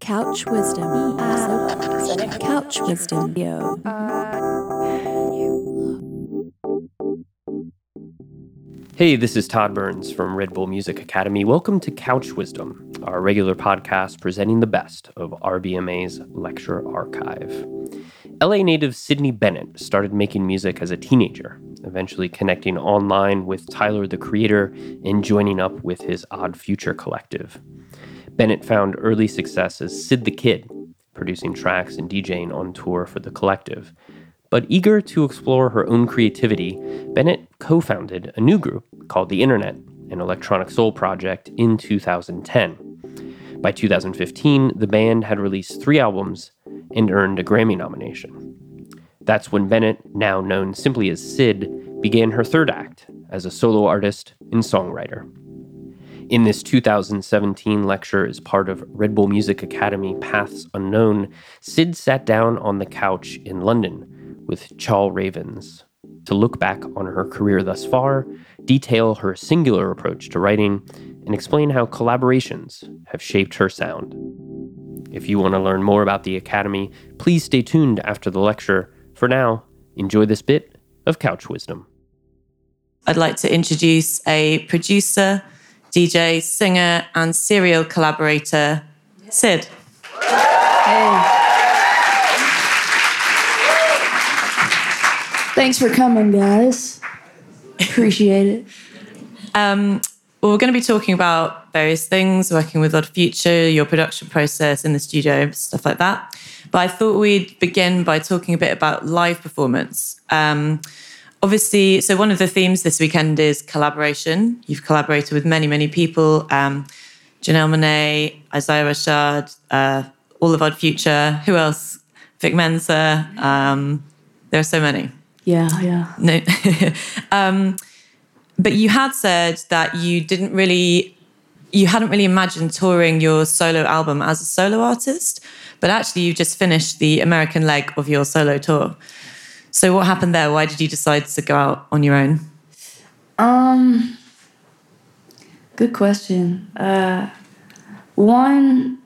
Couch Wisdom. Couch Wisdom. Yo. Hey, this is Todd Burns from Red Bull Music Academy. Welcome to Couch Wisdom, our regular podcast presenting the best of RBMA's lecture archive. LA native Sydney Bennett started making music as a teenager, eventually connecting online with Tyler the Creator and joining up with his Odd Future collective. Bennett found early success as Syd tha Kyd, producing tracks and DJing on tour for the collective. But eager to explore her own creativity, Bennett co founded a new group called The Internet, an electronic soul project, in 2010. By 2015, the band had released three albums and earned a Grammy nomination. That's when Bennett, now known simply as Syd, began her third act as a solo artist and songwriter. In this 2017 lecture, as part of Red Bull Music Academy Paths Unknown, Syd sat down on the couch in London with Chal Ravens to look back on her career thus far, detail her singular approach to writing, and explain how collaborations have shaped her sound. If you want to learn more about the Academy, please stay tuned after the lecture. For now, enjoy this bit of Couch Wisdom. I'd like to introduce a producer, DJ, singer, and serial collaborator, Syd. Hey. Thanks for coming, guys. Appreciate it. Um, well, we're going to be talking about various things, working with Odd Future, your production process in the studio, stuff like that. But I thought we'd begin by talking a bit about live performance. Um, obviously, so one of the themes this weekend is collaboration. You've collaborated with many, many people um, Janelle Monáe, Isaiah Rashad, uh, all of Odd Future. Who else? Vic Mensa. Um, there are so many. Yeah, yeah. No. um, but you had said that you didn't really, you hadn't really imagined touring your solo album as a solo artist, but actually you just finished the American leg of your solo tour. So what happened there? Why did you decide to go out on your own? Um, good question. Uh, one,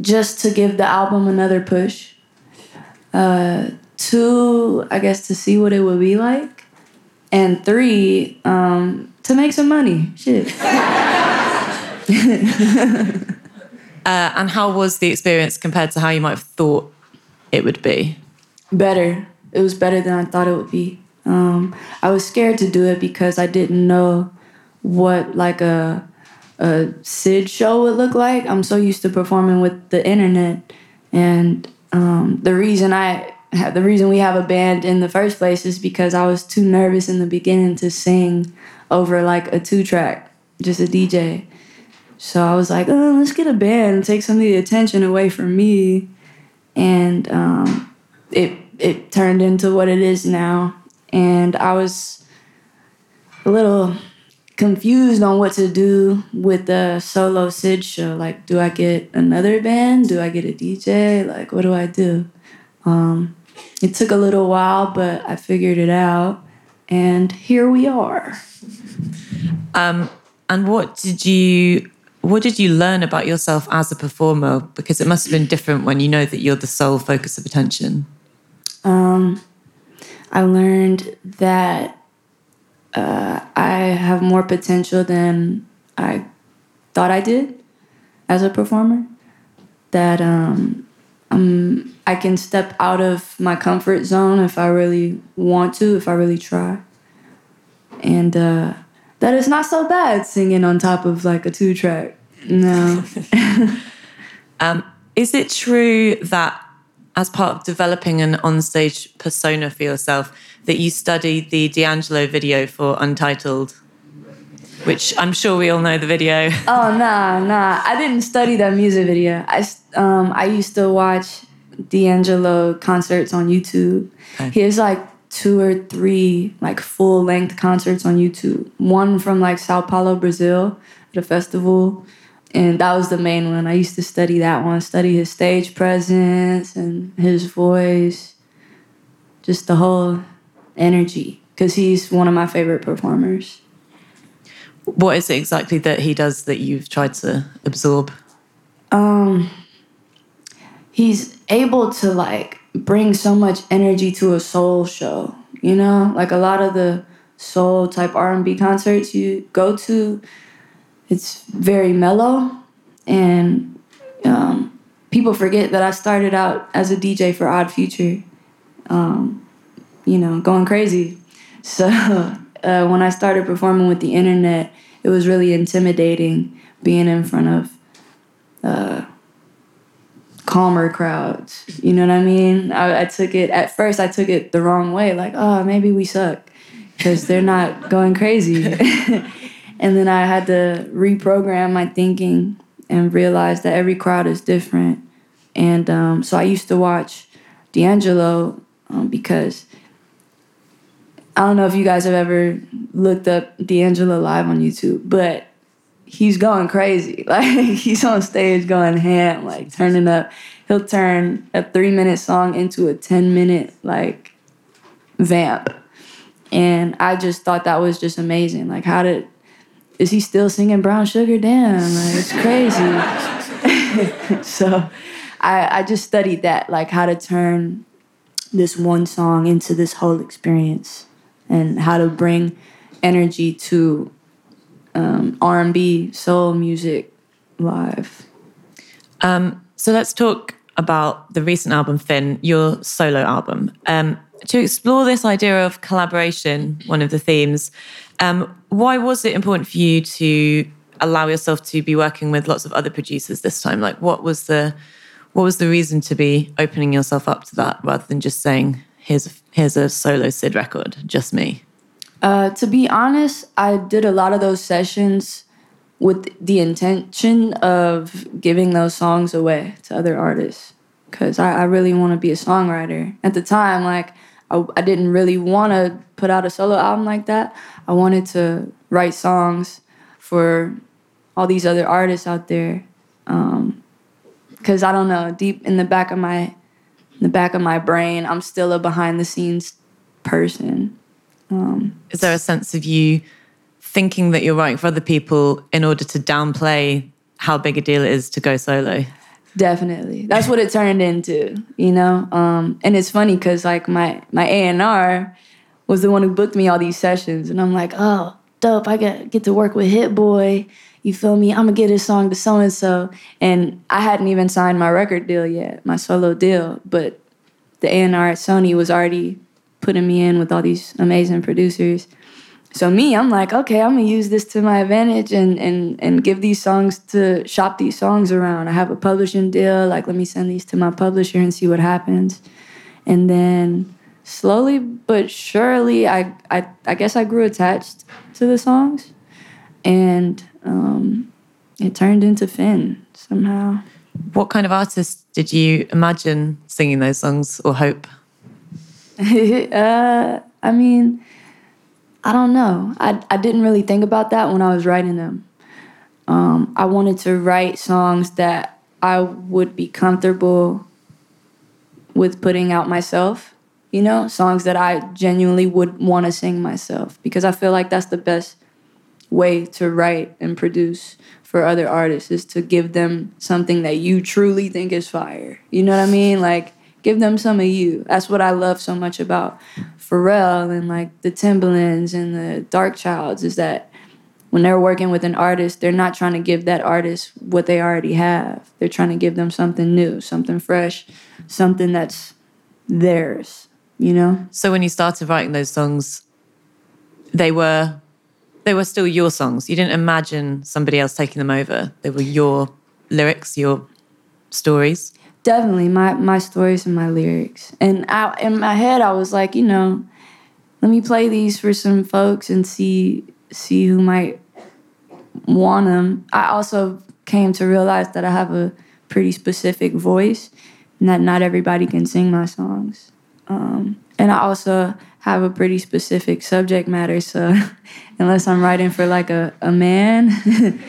just to give the album another push. Uh, two, I guess to see what it would be like, and three, um, to make some money. Shit. uh, and how was the experience compared to how you might have thought it would be? Better. It was better than I thought it would be. Um, I was scared to do it because I didn't know what like a a Syd show would look like. I'm so used to performing with the internet, and um, the reason I the reason we have a band in the first place is because I was too nervous in the beginning to sing over like a two track, just a DJ. So I was like, oh, let's get a band and take some of the attention away from me. And um, it it turned into what it is now. And I was a little confused on what to do with the solo Syd show. Like, do I get another band? Do I get a DJ? Like, what do I do? Um, it took a little while, but I figured it out, and here we are. Um, and what did you what did you learn about yourself as a performer? Because it must have been different when you know that you're the sole focus of attention. Um, I learned that uh, I have more potential than I thought I did as a performer. That um, um, I can step out of my comfort zone if I really want to, if I really try. And uh, that is not so bad singing on top of like a two track. No. um, is it true that as part of developing an onstage persona for yourself, that you studied the D'Angelo video for Untitled? Which I'm sure we all know the video. Oh nah, nah. I didn't study that music video. I um I used to watch D'Angelo concerts on YouTube. Okay. He has like two or three like full length concerts on YouTube. One from like Sao Paulo, Brazil, at a festival. And that was the main one. I used to study that one, study his stage presence and his voice, just the whole energy, because he's one of my favorite performers. What is it exactly that he does that you've tried to absorb? Um, he's able to like bring so much energy to a soul show you know like a lot of the soul type r&b concerts you go to it's very mellow and um, people forget that i started out as a dj for odd future um, you know going crazy so uh, when i started performing with the internet it was really intimidating being in front of calmer crowds. You know what I mean? I, I took it at first. I took it the wrong way. Like, oh, maybe we suck because they're not going crazy. and then I had to reprogram my thinking and realize that every crowd is different. And um, so I used to watch D'Angelo um, because I don't know if you guys have ever looked up D'Angelo live on YouTube, but he's going crazy. Like he's on stage going ham, like turning up. He'll turn a three minute song into a 10 minute like vamp. And I just thought that was just amazing. Like how did is he still singing brown sugar? Damn, like it's crazy. so I, I just studied that, like how to turn this one song into this whole experience and how to bring energy to um, R&B, soul music live. So let's talk about the recent album, Fin, your solo album. Um, to explore this idea of collaboration, one of the themes, um, why was it important for you to allow yourself to be working with lots of other producers this time? Like, what was the what was the reason to be opening yourself up to that rather than just saying, "Here's here's a solo Syd record, just me"? Uh, to be honest, I did a lot of those sessions with the intention of giving those songs away to other artists because I, I really want to be a songwriter. At the time, like I, I didn't really want to put out a solo album like that. I wanted to write songs for all these other artists out there. Um, because I don't know, deep in the back of my in the back of my brain, I'm still a behind the scenes person. Um, is there a sense of you thinking that you're writing for other people in order to downplay how big a deal it is to go solo? Definitely. That's what it turned into, you know? Um, and it's funny because like my my A&R was the one who booked me all these sessions. And I'm like, oh, dope. I get, get to work with Hit Boy. You feel me? I'm to get this song to so-and-so. And I hadn't even signed my record deal yet, my solo deal. But the A&R at Sony was already putting me in with all these amazing producers. So me, I'm like, okay, I'm gonna use this to my advantage and and and give these songs to shop these songs around. I have a publishing deal. Like, let me send these to my publisher and see what happens. And then slowly but surely, I I, I guess I grew attached to the songs, and um, it turned into Fin somehow. What kind of artist did you imagine singing those songs or hope? uh, I mean, I don't know. I, I didn't really think about that when I was writing them. Um, I wanted to write songs that I would be comfortable with putting out myself, you know, songs that I genuinely would want to sing myself because I feel like that's the best way to write and produce for other artists is to give them something that you truly think is fire. You know what I mean? Like give them some of you. That's what I love so much about Pharrell and like the Timbalands and the Dark Childs is that when they're working with an artist, they're not trying to give that artist what they already have. They're trying to give them something new, something fresh, something that's theirs, you know? So when you started writing those songs, they were they were still your songs. You didn't imagine somebody else taking them over. They were your lyrics, your stories. Definitely my my stories and my lyrics. And I, in my head, I was like, you know, let me play these for some folks and see see who might want them. I also came to realize that I have a pretty specific voice, and that not everybody can sing my songs. Um, and I also have a pretty specific subject matter, so unless I'm writing for like a, a man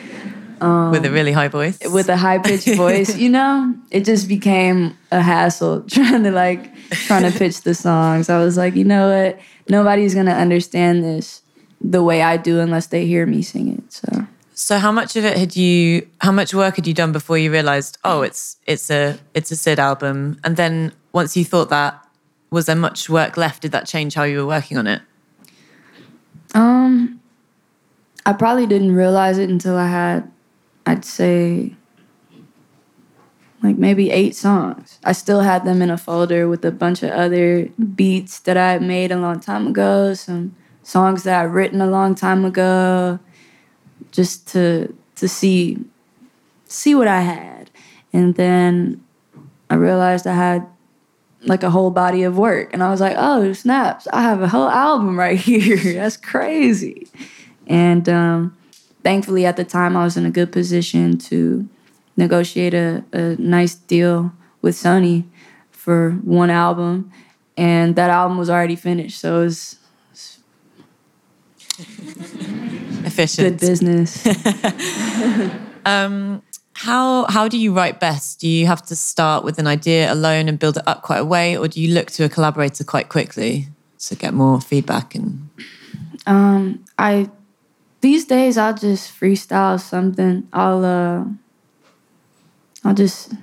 with a really high voice. with a high pitched voice, you know, it just became a hassle trying to like trying to pitch the songs. I was like, you know what? Nobody's gonna understand this the way I do unless they hear me sing it. So So how much of it had you how much work had you done before you realized, oh, it's it's a it's a Syd album? And then once you thought that, was there much work left? Did that change how you were working on it? Um, I probably didn't realize it until I had, I'd say, like maybe eight songs. I still had them in a folder with a bunch of other beats that I made a long time ago, some songs that I'd written a long time ago, just to to see see what I had. And then I realized I had like a whole body of work. And I was like, oh, snaps, I have a whole album right here. That's crazy. And um, thankfully, at the time, I was in a good position to negotiate a, a nice deal with Sony for one album. And that album was already finished. So it was Efficient. good business. Um, how how do you write best? Do you have to start with an idea alone and build it up quite a way, or do you look to a collaborator quite quickly to get more feedback and Um, I these days I'll just freestyle something. I'll uh I'll just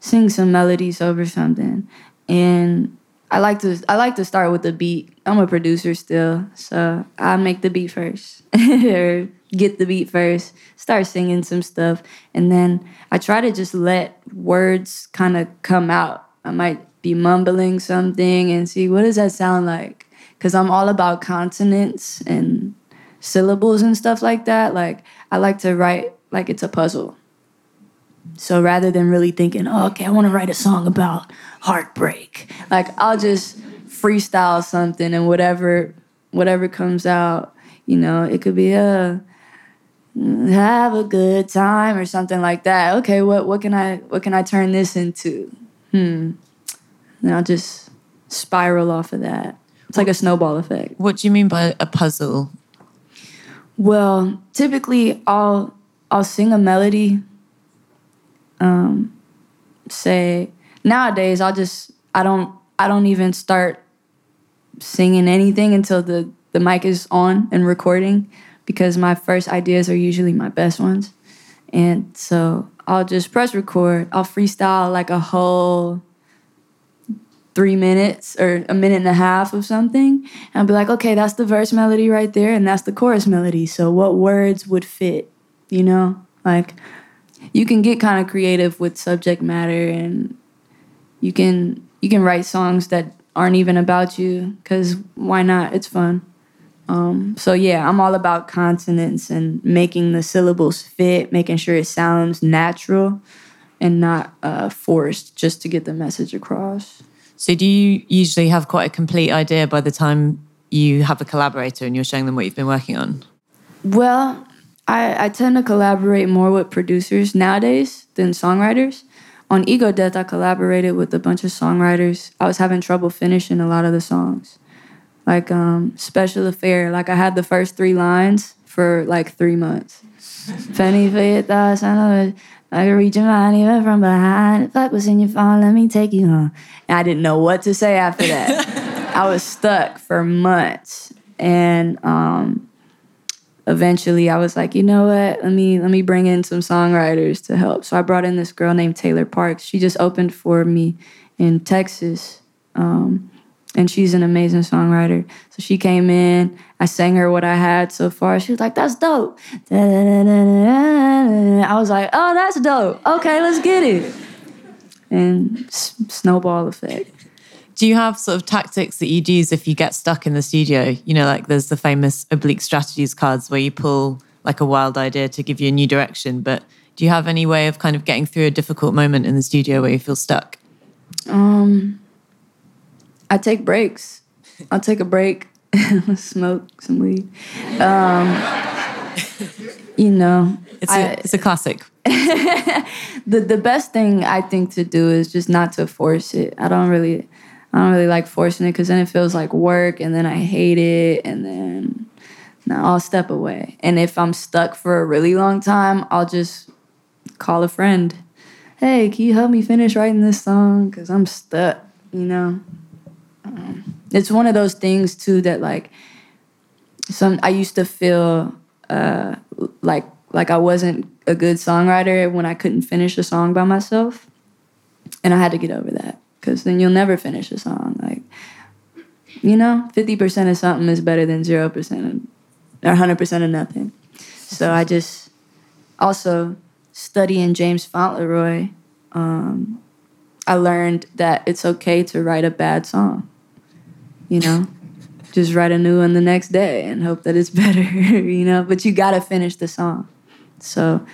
sing some melodies over something. And I like to I like to start with the beat. I'm a producer still, so I make the beat first. or get the beat first, start singing some stuff, and then I try to just let words kind of come out. I might be mumbling something and see what does that sound like because I'm all about consonants and syllables and stuff like that. Like I like to write like it's a puzzle. So rather than really thinking, oh, okay, I want to write a song about heartbreak, like I'll just freestyle something and whatever whatever comes out, you know, it could be a have a good time or something like that. Okay, what what can I what can I turn this into? Hmm. And I'll just spiral off of that. It's like a snowball effect. what do you mean by a puzzle? Well, typically I'll I'll sing a melody. Um, say nowadays I'll just I don't I don't even start singing anything until the the mic is on and recording because my first ideas are usually my best ones, and so I'll just press record. I'll freestyle like a whole three minutes or a minute and a half of something and I'll be like, okay, that's the verse melody right there and that's the chorus melody. So what words would fit, you know? Like you can get kind of creative with subject matter and you can you can write songs that aren't even about you cuz why not? It's fun. Um, so yeah, I'm all about consonants and making the syllables fit, making sure it sounds natural and not uh, forced just to get the message across. So do you usually have quite a complete idea by the time you have a collaborator and you're showing them what you've been working on? Well, I, I tend to collaborate more with producers nowadays than songwriters. On Ego Death, I collaborated with a bunch of songwriters. I was having trouble finishing a lot of the songs. Like um, Special Affair, like I had the first three lines for like three months. Your thoughts, I know it. I can read your mind even from behind. If I was in your phone, let me take you home. And I didn't know what to say after that. I was stuck for months. And um, eventually I was like, you know what? Let me let me bring in some songwriters to help. So I brought in this girl named Taylor Parks. She just opened for me in Texas. Um, and she's an amazing songwriter. So she came in, I sang her what I had so far. She was like, that's dope. I was like, oh, that's dope. Okay, let's get it. And s- snowball effect. Do you have sort of tactics that you'd use if you get stuck in the studio? You know, like there's the famous oblique strategies cards where you pull like a wild idea to give you a new direction. But do you have any way of kind of getting through a difficult moment in the studio where you feel stuck? Um, I take breaks. I'll take a break, smoke some weed. Um, you know, It's I- a, it's a classic. the the best thing I think to do is just not to force it. I don't really, I don't really like forcing it because then it feels like work, and then I hate it, and then no, I'll step away. And if I'm stuck for a really long time, I'll just call a friend. Hey, can you help me finish writing this song? Cause I'm stuck. You know, um, it's one of those things too that like some I used to feel uh, like like I wasn't a good songwriter when I couldn't finish a song by myself. And I had to get over that because then you'll never finish a song. Like, you know, 50% of something is better than 0% or 100% of nothing. So I just also studying James Fauntleroy, um, I learned that it's okay to write a bad song. You know, just write a new one the next day and hope that it's better, you know, but you got to finish the song. So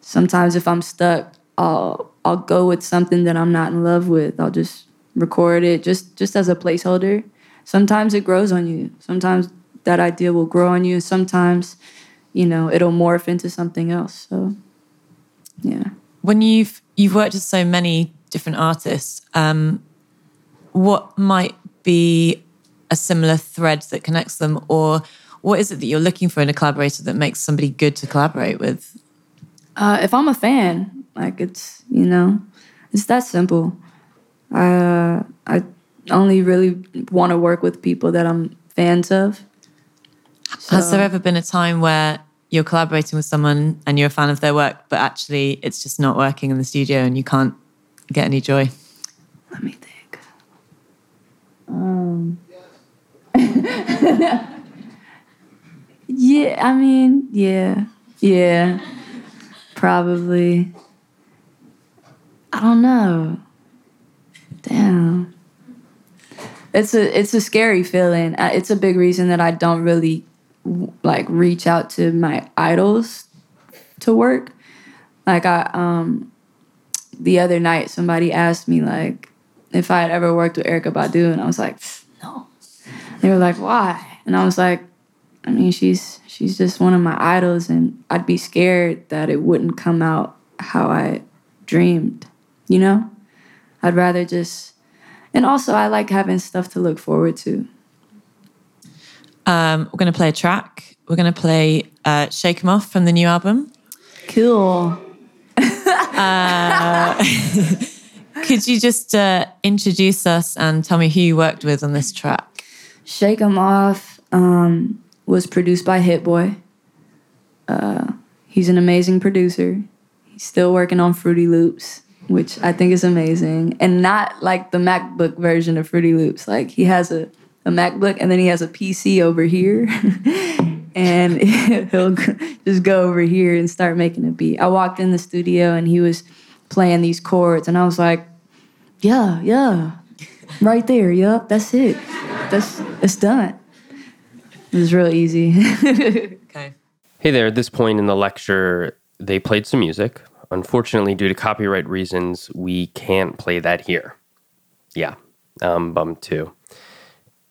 sometimes if I'm stuck, I'll I'll go with something that I'm not in love with. I'll just record it just just as a placeholder. Sometimes it grows on you. Sometimes that idea will grow on you. Sometimes, you know, it'll morph into something else. So, yeah. When you've you've worked with so many different artists, um, what might be a similar thread that connects them, or what is it that you're looking for in a collaborator that makes somebody good to collaborate with? Uh, if I'm a fan, like it's you know, it's that simple. Uh, I only really want to work with people that I'm fans of. Has there ever been a time where you're collaborating with someone and you're a fan of their work, but actually it's just not working in the studio and you can't get any joy? Let me think. Um. yeah, I mean, yeah, yeah, probably. I don't know. Damn. It's a it's a scary feeling. It's a big reason that I don't really like reach out to my idols to work. Like I um the other night somebody asked me like if I had ever worked with Erykah Badu and I was like. They were like, why? And I was like, I mean, she's she's just one of my idols and I'd be scared that it wouldn't come out how I dreamed, you know? I'd rather just and also I like having stuff to look forward to. Um, we're going to play a track. We're going to play uh, Shake 'em Off from the new album. Cool. uh, Could you just uh, introduce us and tell me who you worked with on this track? Shake 'em Off um, was produced by Hit Boy. Uh, he's an amazing producer. He's still working on Fruity Loops, which I think is amazing. And not like the MacBook version of Fruity Loops. Like he has a, a MacBook and then he has a PC over here. and he'll just go over here and start making a beat. I walked in the studio and he was playing these chords and I was like, yeah, yeah, right there. Yup, that's it. That's it's done. It was real easy. Okay. Hey there, at this point in the lecture, they played some music. Unfortunately, due to copyright reasons, we can't play that here. Yeah, I'm bummed too.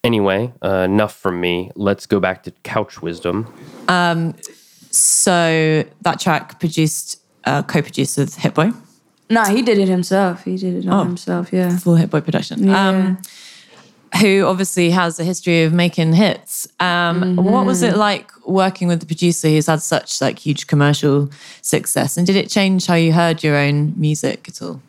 Anyway, uh, enough from me. Let's go back to Couch Wisdom. Um, So that track produced, uh, co-produced with Hit Boy, nah, he did it himself. He did it on Oh. himself. Yeah. full Hit Boy production. Yeah. Um, who obviously has a history of making hits. Um, What was it like working with the producer who's had such like huge commercial success? And did it change how you heard your own music at all?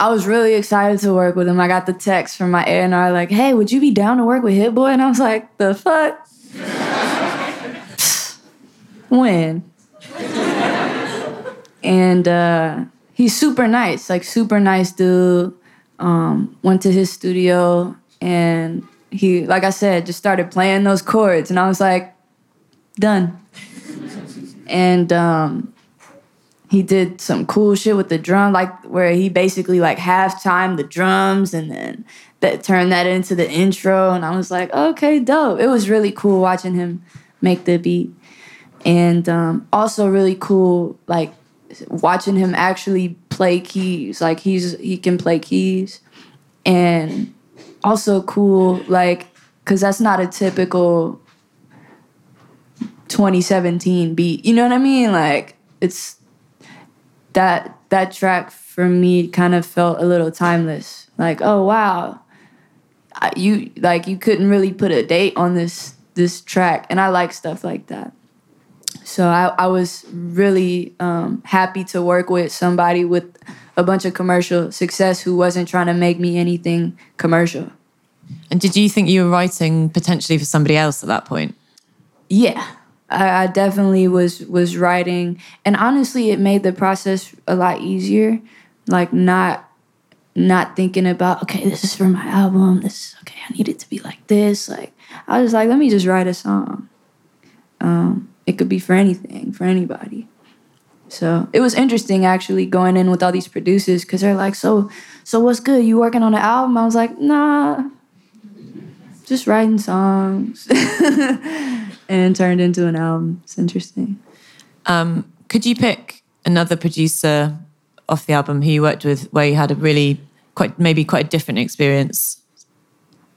I was really excited to work with him. I got the text from my A&R like, hey, would you be down to work with Hit Boy? And I was like, the fuck? when? and uh, he's super nice, like super nice dude. Um, went to his studio and he, like I said, just started playing those chords. And I was like, done. and um, he did some cool shit with the drum, like where he basically like half time the drums and then that turned that into the intro. And I was like, okay, dope. It was really cool watching him make the beat. And um, also really cool, like watching him actually play keys. Like he's he can play keys. And also cool, like, cause that's not a typical 2017 beat. You know what I mean? Like it's that that track for me kind of felt a little timeless. Like, oh wow, you like you couldn't really put a date on this this track, and I like stuff like that. So I, I was really um, happy to work with somebody with a bunch of commercial success who wasn't trying to make me anything commercial. And did you think you were writing potentially for somebody else at that point? Yeah, I, I definitely was was writing, and honestly, it made the process a lot easier. Like not not thinking about okay, this is for my album. This is okay. I need it to be like this. Like I was like, let me just write a song. Um, it could be for anything, for anybody. So it was interesting actually going in with all these producers because they're like, so so what's good? You working on an album? I was like, nah, just writing songs, and turned into an album. It's interesting. Um, could you pick another producer off the album who you worked with where you had a really quite maybe quite a different experience?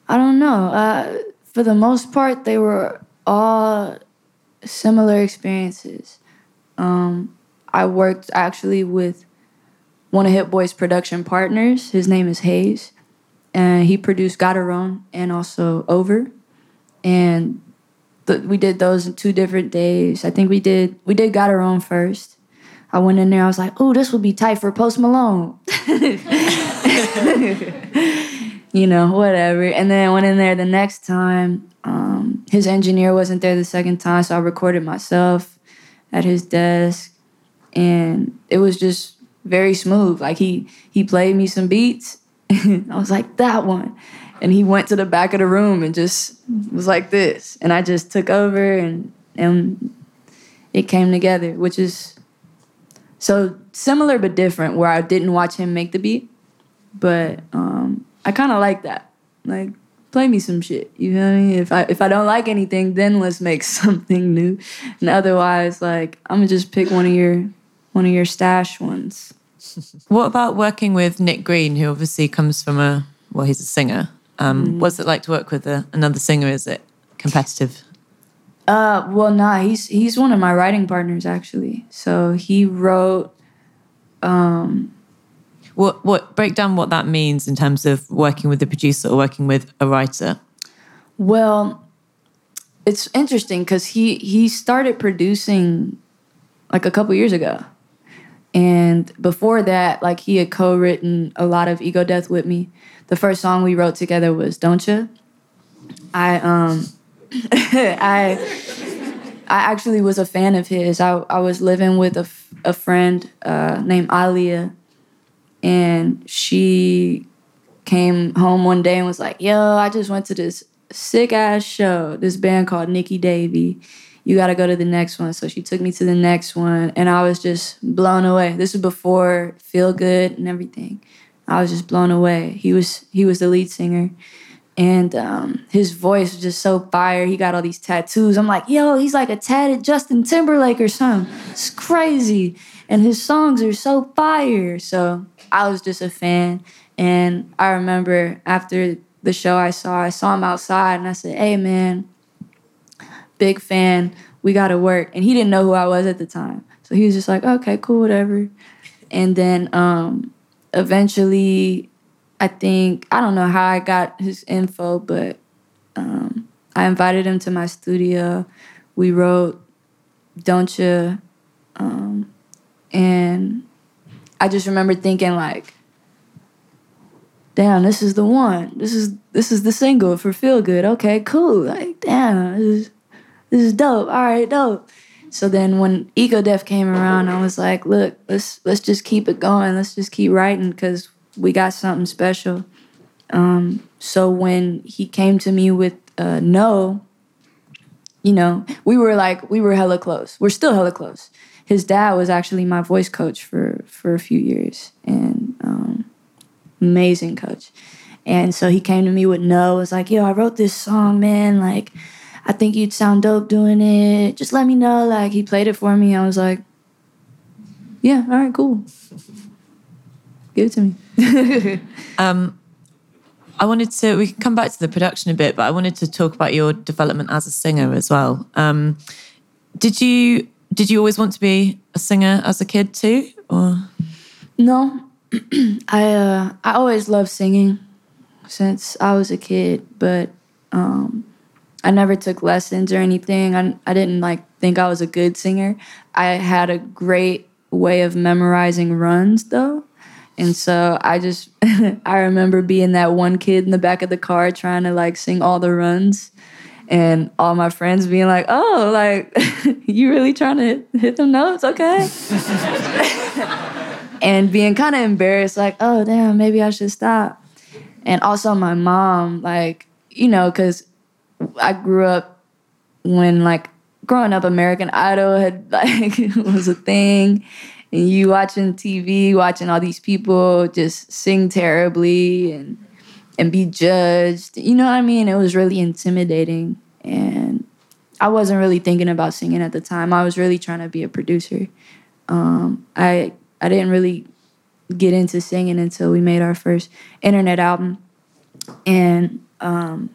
I don't know. Uh, for the most part, they were all similar experiences. Um, I worked actually with one of Hit Boy's production partners. His name is Hayes, and he produced Got Her Own and also Over, and th- we did those in two different days. I think we did we did Got Her Own first. I went in there. I was like, "Oh, this would be tight for Post Malone." you know, whatever. And then I went in there the next time. Um, his engineer wasn't there the second time, so I recorded myself at his desk, and it was just very smooth. Like he he played me some beats. I was like that one, and he went to the back of the room and just was like this, and I just took over and and it came together, which is so similar but different. Where I didn't watch him make the beat, but um, I kind of like that. Like play me some shit. You know what I mean? If I if I don't like anything, then let's make something new. And otherwise, like I'm gonna just pick one of your one of your stash ones. What about working with Nick Green, who obviously comes from a well, he's a singer. Um, What's it like to work with a, another singer? Is it competitive? Uh, well, nah, he's he's one of my writing partners actually. So he wrote. What what break down what that means in terms of working with the producer or working with a writer? Well, it's interesting because he he started producing like a couple years ago, and before that, like he had co-written a lot of Ego Death with me. The first song we wrote together was "Don't You." I um I I actually was a fan of his. I I was living with a, a friend uh, named Alia, and she came home one day and was like, "Yo, I just went to this sick ass show. This band called Nikki Davy. You got to go to the next one." So she took me to the next one, and I was just blown away. This was before Feel Good and everything. I was just blown away. He was he was the lead singer, and um, his voice was just so fire. He got all these tattoos. I'm like, yo, he's like a tatted Justin Timberlake or something. It's crazy, and his songs are so fire. So I was just a fan, and I remember after the show I saw, I saw him outside, and I said, hey man, big fan. We got to work, and he didn't know who I was at the time, so he was just like, okay, cool, whatever. And then um, eventually I think I don't know how I got his info, but um, I invited him to my studio. We wrote "Don't You," um, and I just remember thinking like, "Damn, this is the one. This is this is the single for Feel Good. Okay, cool. Like, damn, this is this is dope. All right, dope." So then when Ego Death came around, I was like, "Look, let's let's just keep it going. Let's just keep writing because we got something special." Um, so when he came to me with uh, "No," you know, we were like, we were hella close. We're still hella close. His dad was actually my voice coach for for a few years, and um, amazing coach. And so he came to me with "No." Was like, "Yo, I wrote this song, man. Like." I think you'd sound dope doing it. Just let me know. Like he played it for me. I was like, yeah, all right, cool. Give it to me. I wanted to. We can come back to the production a bit, but I wanted to talk about your development as a singer as well. Um, did you did you always want to be a singer as a kid too, or no, I uh, I always loved singing since I was a kid, but um, I never took lessons or anything. I I didn't like think I was a good singer. I had a great way of memorizing runs though. And so I just I remember being that one kid in the back of the car trying to like sing all the runs. And all my friends being like, "Oh, like you really trying to hit, them notes? Okay." and being kind of embarrassed, like, "Oh, damn, maybe I should stop." And also my mom, like, you know, because I grew up when like growing up, American Idol had like was a thing, and you watching TV, watching all these people just sing terribly and and be judged. You know what I mean? It was really intimidating, and I wasn't really thinking about singing at the time. I was really trying to be a producer. Um, I I didn't really get into singing until we made our first internet album, and um,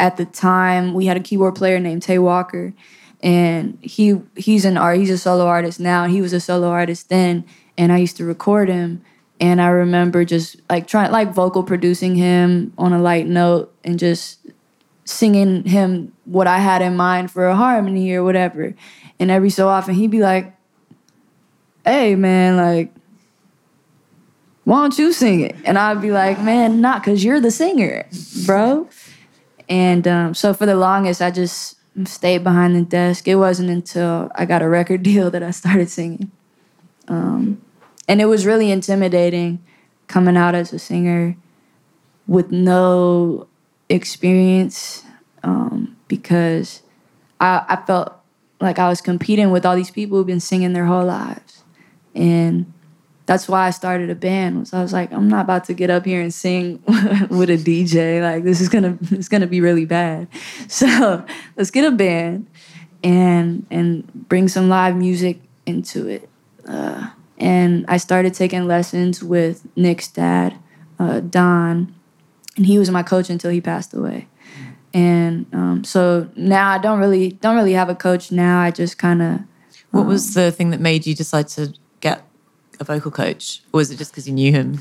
at the time we had a keyboard player named Tay Walker, and he he's an art he's a solo artist now. He was a solo artist then, and I used to record him. And I remember just like trying like vocal producing him on a light note and just singing him what I had in mind for a harmony or whatever. And every so often he'd be like, "Hey man, like why don't you sing it? And I'd be like, man, not because you're the singer, bro. And um, so for the longest, I just stayed behind the desk. It wasn't until I got a record deal that I started singing. Um, and it was really intimidating coming out as a singer with no experience um, because I, I felt like I was competing with all these people who've been singing their whole lives. And that's why I started a band. Was I was like, I'm not about to get up here and sing with a DJ. Like this is gonna it's gonna be really bad. So let's get a band and and bring some live music into it. Uh, and I started taking lessons with Nick's dad, uh, Don, and he was my coach until he passed away. And um, so now I don't really don't really have a coach now. I just kind of. What was the thing that made you decide to get a vocal coach, or was it just because you knew him?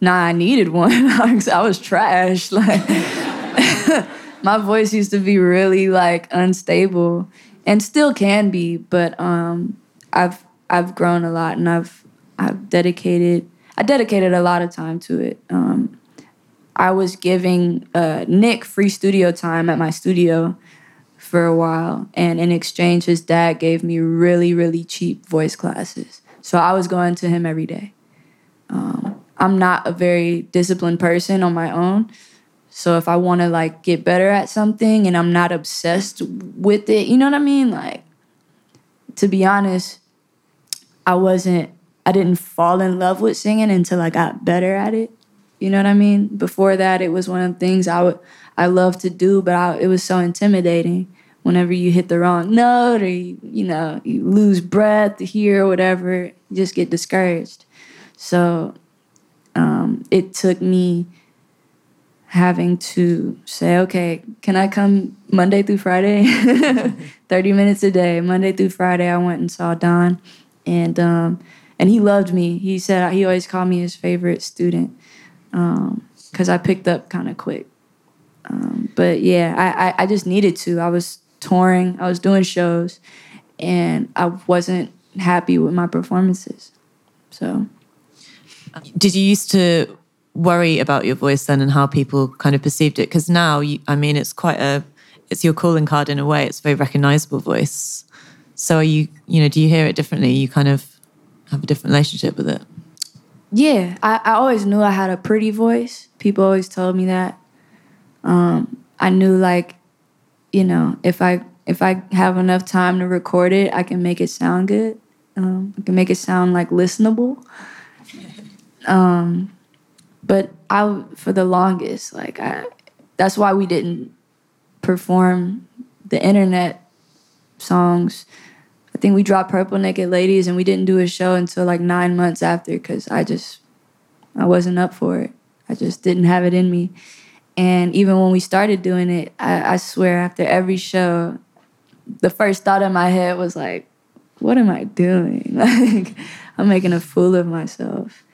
Nah, I needed one. I was trash. Like my voice used to be really like unstable, and still can be. But um, I've I've grown a lot, and I've I've dedicated I dedicated a lot of time to it. Um, I was giving uh, Nick free studio time at my studio for a while, and in exchange, his dad gave me really really cheap voice classes. So I was going to him every day. Um, I'm not a very disciplined person on my own. So if I want to like get better at something and I'm not obsessed with it, you know what I mean? Like to be honest, I wasn't I didn't fall in love with singing until I got better at it. You know what I mean? Before that, it was one of the things I would I loved to do, but I, it was so intimidating whenever you hit the wrong note or you, you know you lose breath here or whatever you just get discouraged so um, it took me having to say okay can i come monday through friday 30 minutes a day monday through friday i went and saw don and um, and he loved me he said he always called me his favorite student because um, i picked up kind of quick um, but yeah I, I, I just needed to i was touring, I was doing shows, and I wasn't happy with my performances. So, did you used to worry about your voice then and how people kind of perceived it? Because now, you, I mean, it's quite a, it's your calling card in a way. It's a very recognizable voice. So, are you, you know, do you hear it differently? You kind of have a different relationship with it. Yeah, I, I always knew I had a pretty voice. People always told me that. Um, I knew like you know, if I if I have enough time to record it, I can make it sound good. Um, I can make it sound like listenable. Um, but I, for the longest, like I, that's why we didn't perform the internet songs. Think we dropped Purple Naked Ladies, and we didn't do a show until like nine months after because I just, I wasn't up for it. I just didn't have it in me. And even when we started doing it, I, I swear after every show, the first thought in my head was like, what am I doing? Like, I'm making a fool of myself.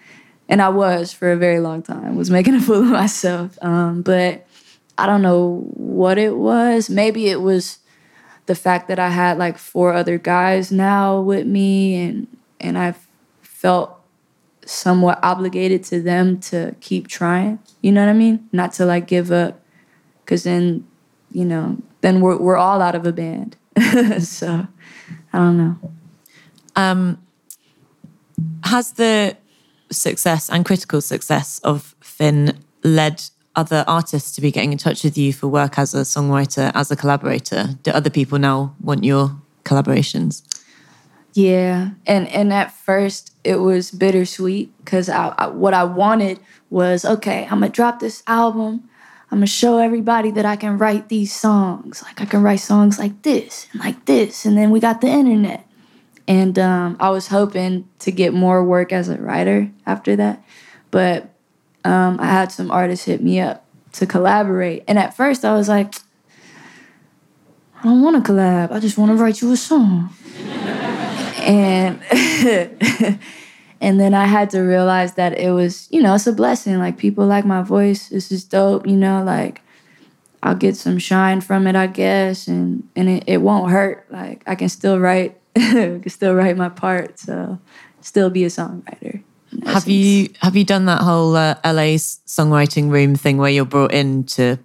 And I was for a very long time, was making a fool of myself. Um, but I don't know what it was. Maybe it was the fact that I had like four other guys now with me and and I felt somewhat obligated to them to keep trying. You know what I mean? Not to like give up. Cause then, you know, then we're we're all out of a band. so I don't know. Um, has the success and critical success of Fin led other artists to be getting in touch with you for work as a songwriter, as a collaborator? Do other people now want your collaborations? Yeah, and and at first it was bittersweet because I, I, what I wanted was okay. I'm gonna drop this album. I'm gonna show everybody that I can write these songs. Like I can write songs like this and like this, and then we got the internet. And um, I was hoping to get more work as a writer after that, but um, I had some artists hit me up to collaborate. And at first I was like, I don't want to collab. I just want to write you a song and and then I had to realize that it was, you know, it's a blessing. Like people like my voice. This is dope, you know, like I'll get some shine from it, I guess, and and it, it won't hurt. Like I can still write, I can still write my part, so still be a songwriter. In Have you have you done that whole uh, LA songwriting room thing where you're brought in to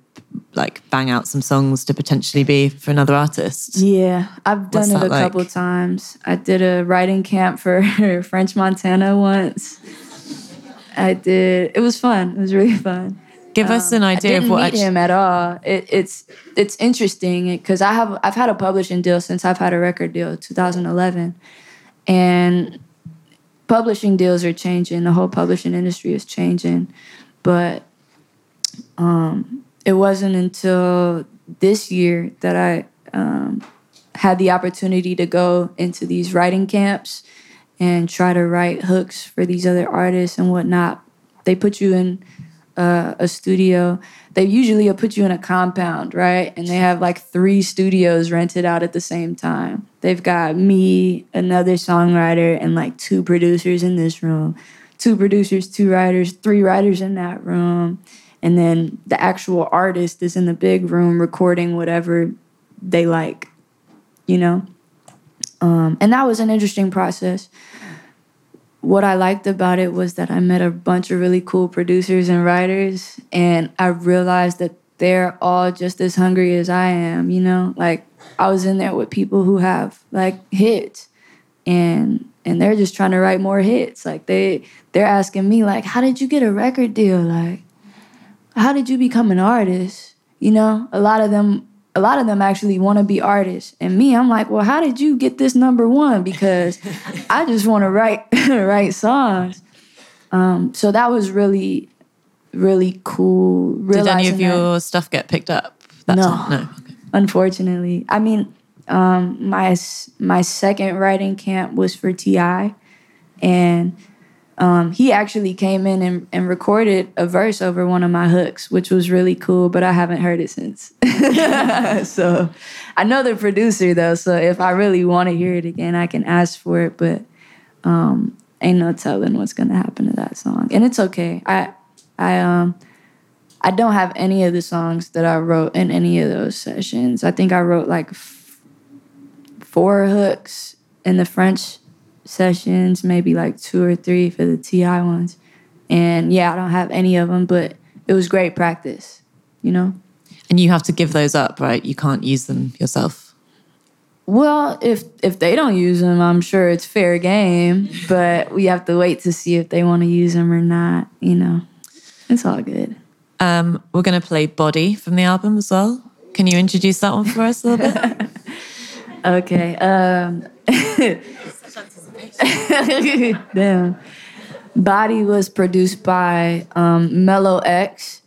like bang out some songs to potentially be for another artist? Yeah, I've What's done it a like? couple times. I did a writing camp for French Montana once. I did. It was fun. It was really fun. Give us an idea of what meet actually. him at all. It, it's it's interesting because I have I've had a publishing deal since I've had a record deal, 2011, and publishing deals are changing. The whole publishing industry is changing, but um, it wasn't until this year that I um, had the opportunity to go into these writing camps and try to write hooks for these other artists and whatnot. They put you in uh, a studio. They usually put you in a compound, right? And they have like three studios rented out at the same time. They've got me, another songwriter, and like two producers in this room. Two producers, two writers, three writers in that room. And then the actual artist is in the big room recording whatever they like, you know? Um, and that was an interesting process what I liked about it was that I met a bunch of really cool producers and writers, and I realized that they're all just as hungry as I am, you know? Like I was in there with people who have like hits and and they're just trying to write more hits. Like they they're asking me like, "How did you get a record deal?" Like, "How did you become an artist?" You know? A lot of them a lot of them actually want to be artists. And me, I'm like, well, how did you get this number one? Because I just want to write write songs. Um, so that was really, really cool. Did any of realizing that- your stuff get picked up? that No. time? No. Okay. unfortunately. I mean, um, my my second writing camp was for T.I., and um, he actually came in and, and recorded a verse over one of my hooks, which was really cool. But I haven't heard it since. so I know the producer though, so if I really want to hear it again, I can ask for it. But um, ain't no telling what's gonna happen to that song, and it's okay. I I um. I don't have any of the songs that I wrote in any of those sessions. I think I wrote like f- four hooks in the French sessions, maybe like two or three for the TI ones. And yeah, I don't have any of them, but it was great practice, you know? And you have to give those up, right? You can't use them yourself. Well, if if they don't use them, I'm sure it's fair game, but we have to wait to see if they want to use them or not, you know. It's all good. Um, we're going to play Body from the album as well. Can you introduce that one for us a little bit? Okay. Um, damn. Body was produced by um, MeLo-X.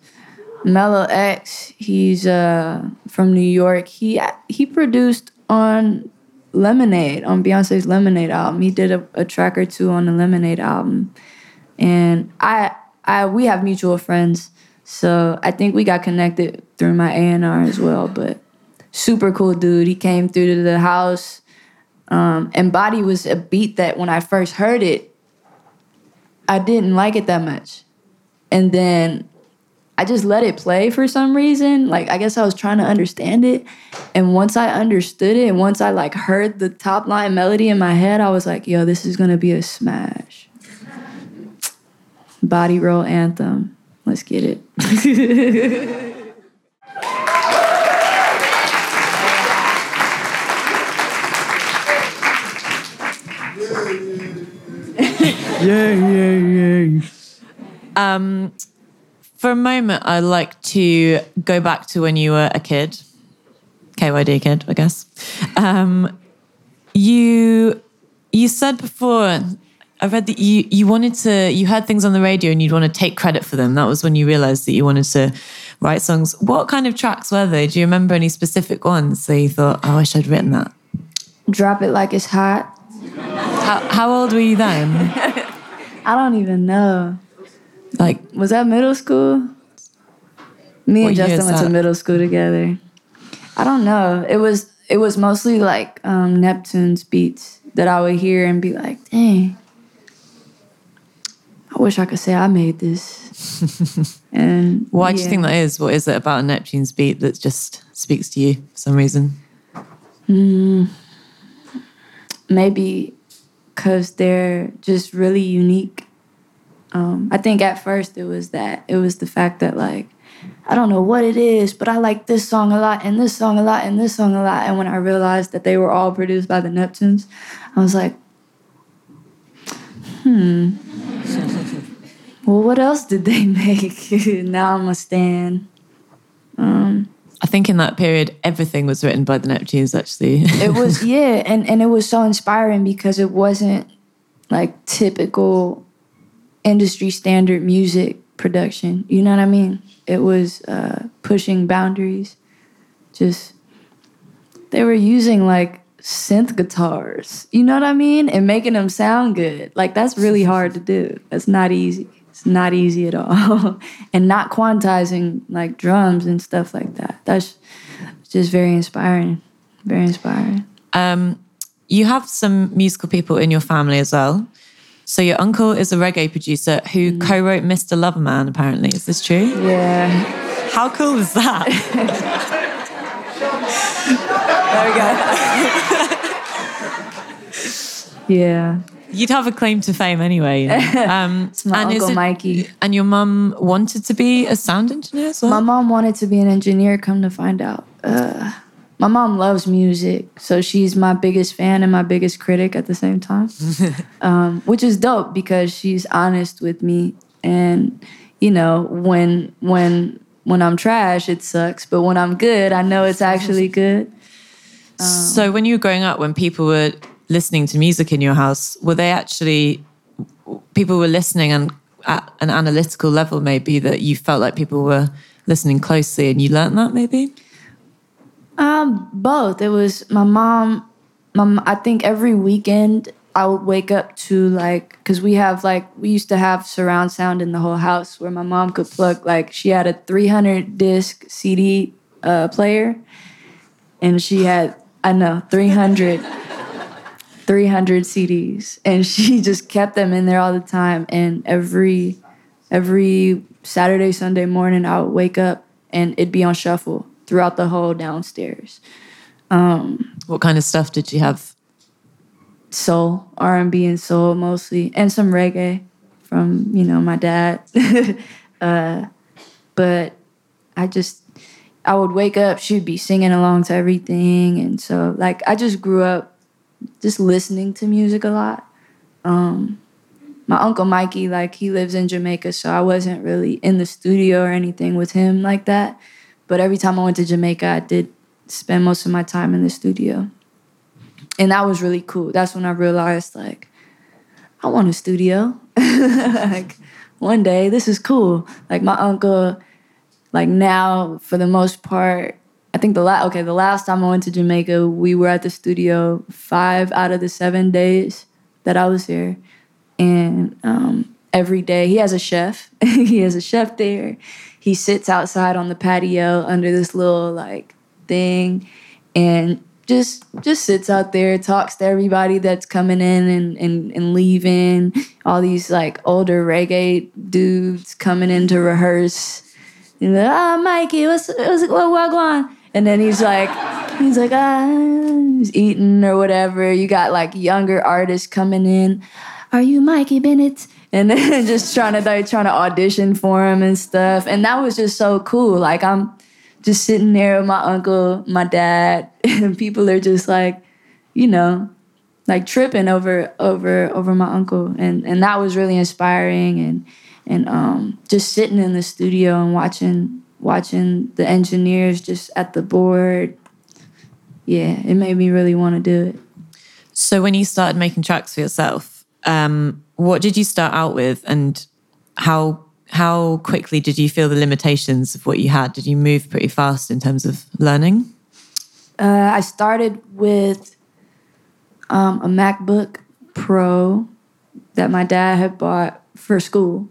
Mellow X, he's uh, from New York. He he produced on Lemonade, on Beyonce's Lemonade album. He did a, a track or two on the Lemonade album. And I I we have mutual friends. So I think we got connected through my A&R as well, but super cool dude. He came through to the house. Um, and Body was a beat that when I first heard it, I didn't like it that much. And then I just let it play for some reason. Like I guess I was trying to understand it. And once I understood it, and once I like heard the top line melody in my head, I was like, yo, this is gonna be a smash. Body roll anthem. Let's get it. yeah, yeah, yeah. Um, for a moment, I'd like to go back to when you were a kid, KYD kid, I guess. Um, you you said before, I read that you you wanted to you heard things on the radio and you'd want to take credit for them. That was when you realized that you wanted to write songs. What kind of tracks were they? Do you remember any specific ones that you thought, oh, I wish I'd written that? Drop it like it's hot. How, how old were you then? I don't even know. Like, Was that middle school? Me and Justin went to middle school together. I don't know. It was it was mostly like um, Neptune's beats that I would hear and be like, dang. I wish I could say I made this. and why do you think that is? What is it about Neptune's beat that just speaks to you for some reason? maybe because they're just really unique. Um, I think at first it was that it was the fact that like I don't know what it is, but I like this song a lot and this song a lot and this song a lot. And when I realized that they were all produced by the Neptunes, I was like, hmm. well, what else did they make? now I'm a stan. I think in that period, everything was written by the Neptunes, actually. it was yeah and and it was so inspiring because it wasn't like typical industry standard music production. You know what i mean? It was uh pushing boundaries. Just they were using like synth guitars. You know what i mean? And making them sound good. Like that's really hard to do. That's not easy it's not easy at all and not quantizing like drums and stuff like that that's just very inspiring very inspiring um, you have some musical people in your family as well. So your uncle is a reggae producer who Mm. co-wrote "Mr. Loverman." Apparently, is this true? yeah How cool is that? There we go. yeah You'd have a claim to fame anyway. you know? Um, it's my and uncle it- mikey And your mum wanted to be a sound engineer as well. My mom wanted to be an engineer, come to find out. Uh, my mom loves music, so she's my biggest fan and my biggest critic at the same time, um, which is dope because she's honest with me. And you know, when when when I'm trash, it sucks, but when I'm good, I know it's actually good. So when you were growing up, when people were listening to music in your house, were they actually people were listening and at an analytical level maybe that you felt like people were listening closely and you learnt that maybe? Um, both. It was my mom. Mom, I think every weekend I would wake up to like because we have like we used to have surround sound in the whole house where my mom could plug like she had a 300 disc CD uh, player, and she had I know 300. 300 CDs and she just kept them in there all the time. And every every Saturday Sunday morning I would wake up and it'd be on shuffle throughout the whole downstairs. What kind of stuff did you have? soul R&B and soul mostly and some reggae from you know my dad. Uh, but I just I would wake up she'd be singing along to everything. And so like I just grew up just listening to music a lot um my uncle Mikey like he lives in Jamaica so I wasn't really in the studio or anything with him like that but every time I went to Jamaica I did spend most of my time in the studio and that was really cool. That's when I realized like I want a studio. like one day this is cool. Like my uncle like now for the most part I think the last okay, the last time I went to Jamaica, we were at the studio 5 out of the 7 days that I was there. And um every day he has a chef. he has a chef there. He sits outside on the patio under this little like thing and just just sits out there talks to everybody that's coming in and, and, and leaving all these like older reggae dudes coming in to rehearse and like, ah mikey what's, what's what, what going and then he's like he's like ah he's eating or whatever. You got like younger artists coming in. Are you mikey bennett? And then just trying to like trying to audition for him and stuff. And that was just so cool. Like i'm just sitting there with my uncle, my dad, and people are just like, you know, like tripping over over over my uncle, and and that was really inspiring, and and um, just sitting in the studio and watching watching the engineers just at the board. Yeah, it made me really want to do it. So when you started making tracks for yourself, um, what did you start out with, and how how quickly did you feel the limitations of what you had? Did you move pretty fast in terms of learning? Uh, I started with um, a MacBook Pro that my dad had bought for school,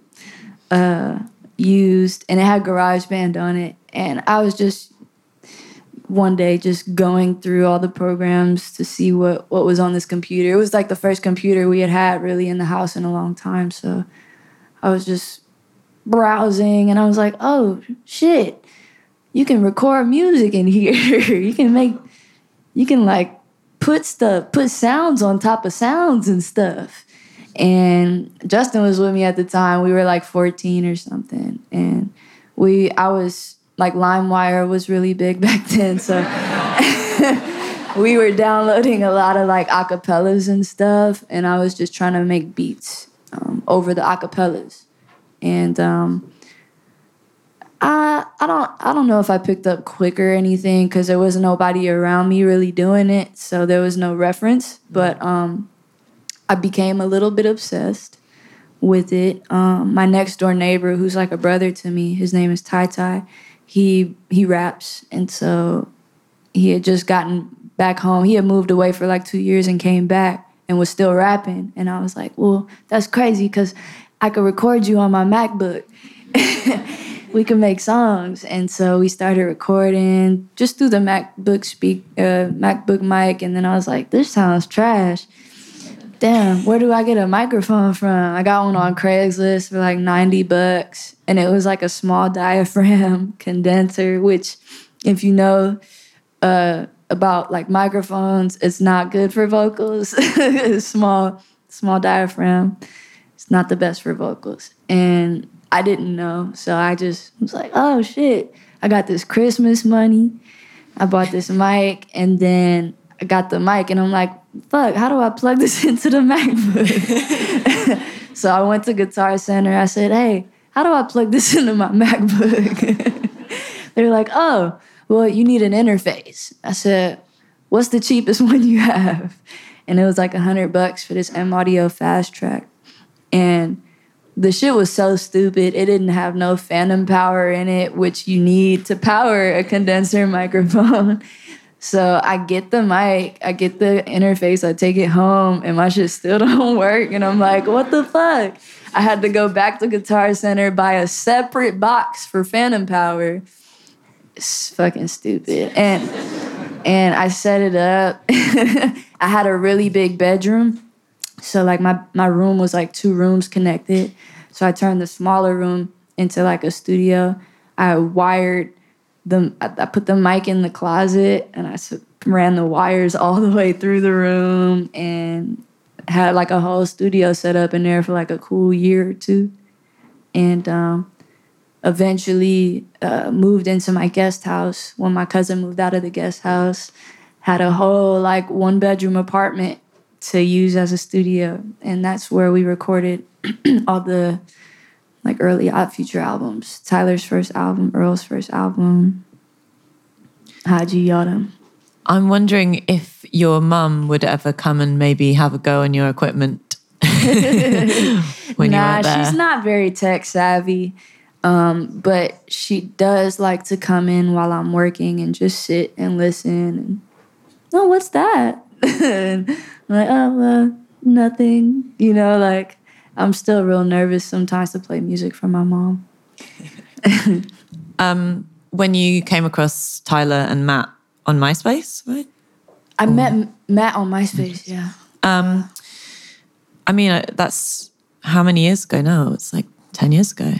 uh, used, and it had GarageBand on it. And I was just one day just going through all the programs to see what what was on this computer. It was like the first computer we had had really in the house in a long time. So I was just browsing, and I was like, "Oh shit, you can record music in here. you can make, you can like put stuff, put sounds on top of sounds and stuff." And Justin was with me at the time. We were like 14 or something, and we, I was like LimeWire was really big back then, so. we were downloading a lot of like acapellas and stuff, and I was just trying to make beats um, over the acapellas and um, I I don't I don't know if I picked up quick or anything because there was nobody around me really doing it, so there was no reference. But um, I became a little bit obsessed with it. Um, my next door neighbor, who's like a brother to me, his name is Tai Tai. He he raps, and so he had just gotten back home. He had moved away for like two years and came back and was still rapping. And I was like, well, that's crazy because I could record you on my MacBook. we could make songs. And so we started recording just through the MacBook speak uh, MacBook mic. And then I was like, this sounds trash. Damn, where do I get a microphone from? I got one on Craigslist for like 90 bucks. And it was like a small diaphragm condenser, which if you know uh, about like microphones, it's not good for vocals. small, small diaphragm It's not the best for vocals. And I didn't know. So I just was like, oh shit, I got this Christmas money. I bought this mic and then I got the mic and I'm like, fuck, how do I plug this into the MacBook? so I went to Guitar Center. I said, hey, how do I plug this into my MacBook? They're like, oh, well, you need an interface. I said, what's the cheapest one you have? And it was like a hundred bucks for this M Audio Fast Track. And the shit was so stupid. It didn't have no phantom power in it, which you need to power a condenser microphone. So I get the mic, I get the interface, I take it home, and my shit still don't work. And I'm like, what the fuck? I had to go back to Guitar Center, buy a separate box for phantom power. It's fucking stupid. And and I set it up. I had a really big bedroom so like my my room was like two rooms connected. So I turned the smaller room into like a studio. I wired the I put the mic in the closet and I ran the wires all the way through the room and had like a whole studio set up in there for like a cool year or two. And um, eventually uh, moved into my guest house when my cousin moved out of the guest house. Had a whole like one bedroom apartment to use as a studio, and that's where we recorded all the like early Odd Future albums. Tyler's first album, Earl's first album, How'd you yacht Yadam. I'm wondering if your mum would ever come and maybe have a go on your equipment when nah, she's not very tech savvy. Um, but she does like to come in while I'm working and just sit and listen. And, oh, what's that? and I'm like, oh, uh, nothing. You know, like I'm still real nervous sometimes to play music for my mom. um, when you came across Tyler and Matt on MySpace, right? I or... met Matt on MySpace, yeah. Um, I mean, that's how many years ago now? It's like 10 years ago.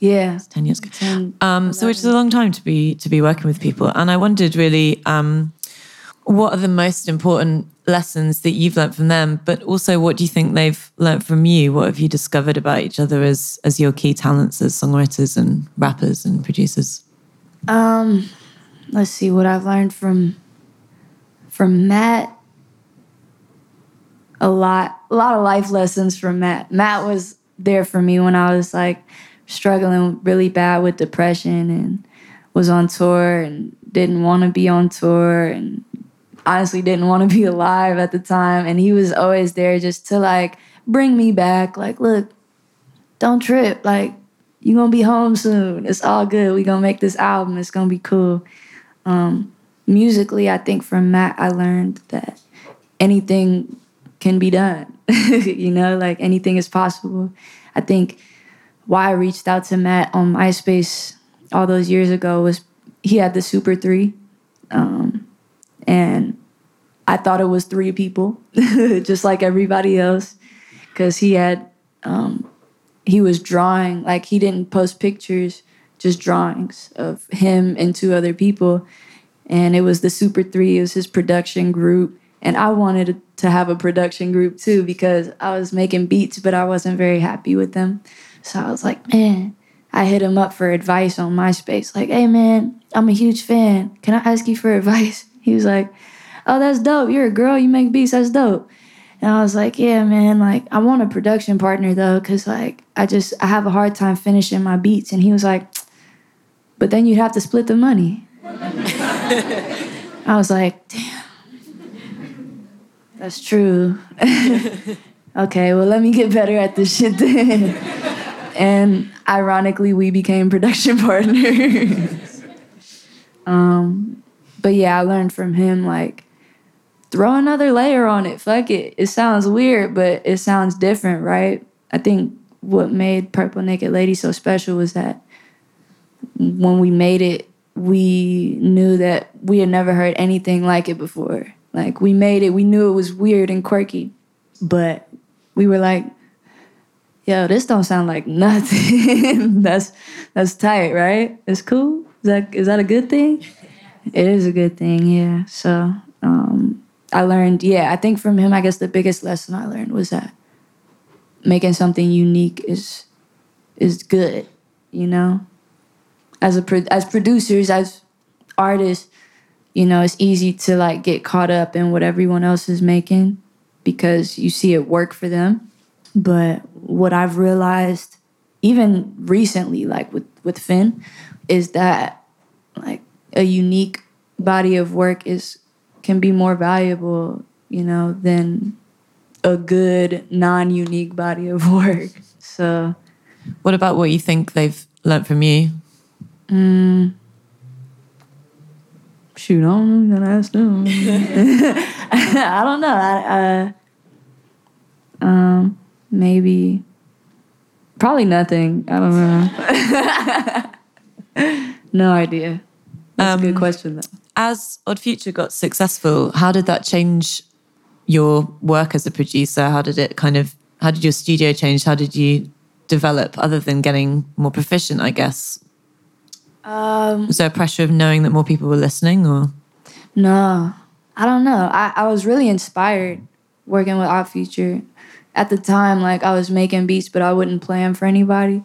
Yeah, it's ten years ago. 10, um, so which is a long time to be to be working with people, and I wondered really, um, what are the most important lessons that you've learned from them? But also what do you think they've learned from you? What have you discovered about each other as as your key talents as songwriters and rappers and producers? Um let's see what i've learned from from matt. A lot, a lot of life lessons from Matt. Matt was there for me when I was like struggling really bad with depression and was on tour and didn't want to be on tour and honestly didn't want to be alive at the time. And he was always there just to like bring me back. Like, look, don't trip. Like, you're gonna be home soon. It's all good. We gonna make this album. It's gonna be cool. Um, musically, I think from Matt, I learned that anything can be done. you know, like anything is possible. I think why I reached out to Matt on MySpace all those years ago was he had the Super Three, um, and I thought it was three people, just like everybody else, because he had um, he was drawing like he didn't post pictures, just drawings of him and two other people, and it was the Super Three. It was his production group, and I wanted to have a production group too because I was making beats, but I wasn't very happy with them. So I was like, man, I hit him up for advice on MySpace. Like, hey man, I'm a huge fan. Can I ask you for advice? He was like, oh, that's dope. You're a girl. You make beats. That's dope. And I was like, yeah, man, like I want a production partner though, cause like I just I have a hard time finishing my beats. And he was like, but then you'd have to split the money. I was like, damn, that's true. okay, well let me get better at this shit then. and ironically, we became production partners. um, but yeah, I learned from him like throw another layer on it. Fuck it. It sounds weird, but it sounds different, right? I think what made Purple Naked Lady so special was that when we made it, we knew that we had never heard anything like it before. Like we made it, we knew it was weird and quirky, but we were like, yo, this don't sound like nothing. that's that's tight, right? It's cool. Is that is that a good thing? It is a good thing, yeah. So um, I learned, yeah, I think from him, I guess the biggest lesson I learned was that making something unique is is good, you know. As a as producers, as artists, you know, it's easy to like get caught up in what everyone else is making because you see it work for them. But what I've realized, even recently, like with with Fin, is that like a unique body of work is can be more valuable, you know, than a good non-unique body of work. So, what about what you think they've learned from you? Mm, shoot, I don't know. Ask them. I don't know. I, uh, um, maybe, probably nothing. I don't know. no idea. That's um, a good um, question, though as Odd Future got successful, how did that change your work as a producer? How did it kind of, how did your studio change? How did you develop other than getting more proficient, I guess? Um, Was there a pressure of knowing that more people were listening or? No, I don't know. I, I was really inspired working with Odd Future. At the time, like I was making beats, but I wouldn't play them for anybody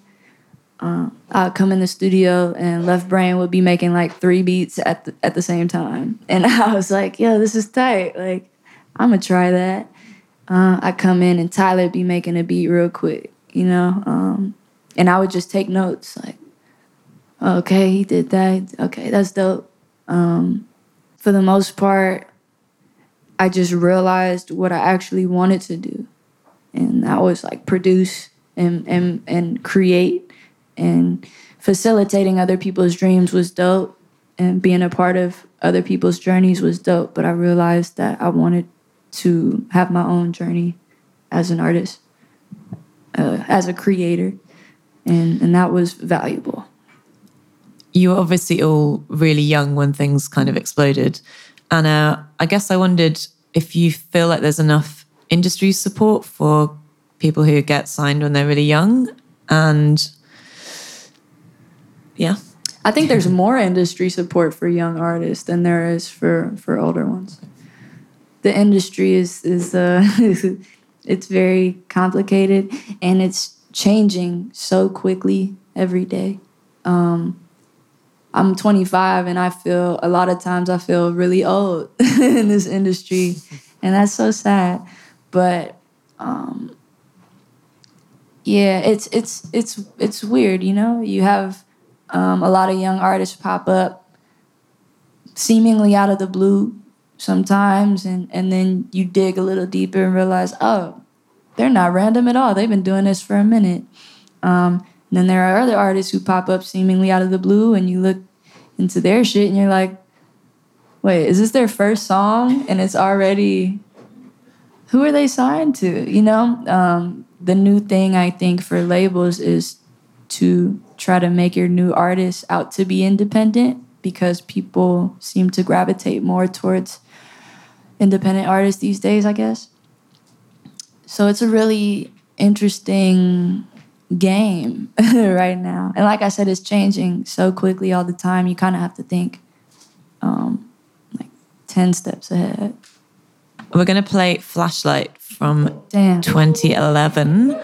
uh, I'd come in the studio and Left Brain would be making like three beats at the, at the same time, and I was like, "Yo, this is tight! Like, I'm gonna try that." Uh, I come in and Tyler'd be making a beat real quick, you know, um, and I would just take notes like, "Okay, he did that. Okay, that's dope." Um, for the most part, I just realized what I actually wanted to do, and that was like produce and and and create and facilitating other people's dreams was dope and being a part of other people's journeys was dope but i realized that i wanted to have my own journey as an artist uh, as a creator and and that was valuable. You were obviously all really young when things kind of exploded. And i guess i wondered if you feel like there's enough industry support for people who get signed when they're really young and yeah. I think there's more industry support for young artists than there is for for older ones. The industry is is uh it's very complicated and it's changing so quickly every day. Um, I'm 25 and I feel a lot of times I feel really old in this industry and that's so sad. but um, yeah, it's it's it's it's weird, you know. You have um, a lot of young artists pop up, seemingly out of the blue sometimes, and and then you dig a little deeper and realize, oh, they're not random at all. They've been doing this for a minute. Um, then there are other artists who pop up seemingly out of the blue, and you look into their shit, and you're like, wait, is this their first song? And it's already who are they signed to? You know, um, the new thing I think for labels is to try to make your new artist out to be independent because people seem to gravitate more towards independent artists these days, I guess. So it's a really interesting game right now. And like I said, it's changing so quickly all the time. You kind of have to think um, like 10 steps ahead. We're going to play Flashlight from Damn. 2011.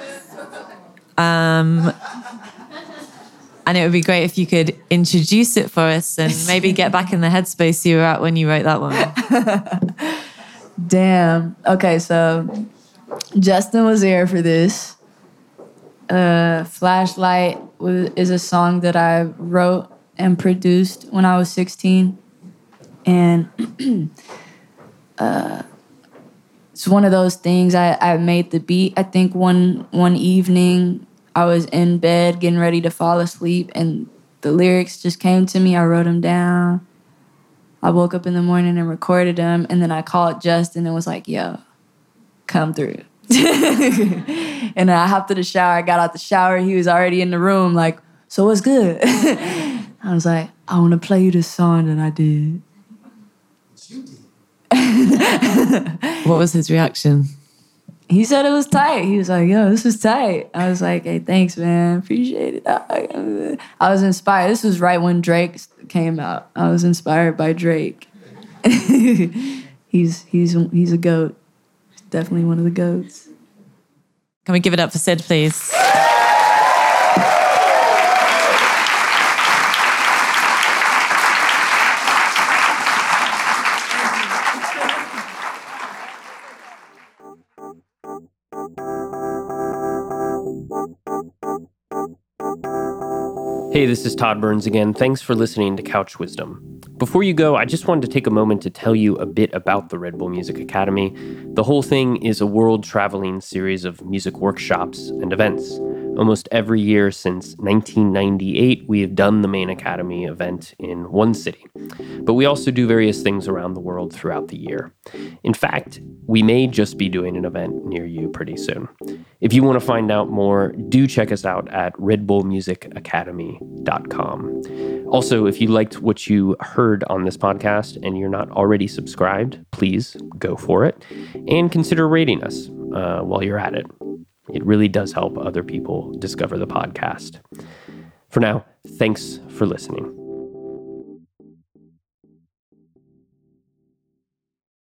Um, and it would be great if you could introduce it for us and maybe get back in the headspace you were at when you wrote that one. Damn. Okay, so Justin was there for this. Uh, Flashlight was, is a song that I wrote and produced when I was 16. And uh, it's one of those things I, I made the beat. I think one one evening I was in bed getting ready to fall asleep and the lyrics just came to me. I wrote them down. I woke up in the morning and recorded them, and then I called Justin and was like, "Yo, come through." and I hopped to the shower. I got out the shower. He was already in the room, like, "So what's good?" I was like, "I want to play you this song that I did." what was his reaction? He said it was tight. He was like, "Yo, this is tight." I was like, "Hey, thanks, man. Appreciate it." I, was inspired. This was right when Drake came out. I was inspired by Drake. he's he's he's a goat. He's definitely one of the goats. Can we give it up for Syd, please? Hey, this is Todd Burns again. Thanks for listening to Couch Wisdom. Before you go, I just wanted to take a moment to tell you a bit about the Red Bull Music Academy. The whole thing is a world traveling series of music workshops and events. Almost every year since 1998, we have done the main Academy event in one city. But we also do various things around the world throughout the year. In fact, we may just be doing an event near you pretty soon. If you want to find out more, do check us out at redbullmusicacademy.com. Also, if you liked what you heard on this podcast and you're not already subscribed, please go for it and consider rating us uh, while you're at it. It really does help other people discover the podcast. For now, thanks for listening.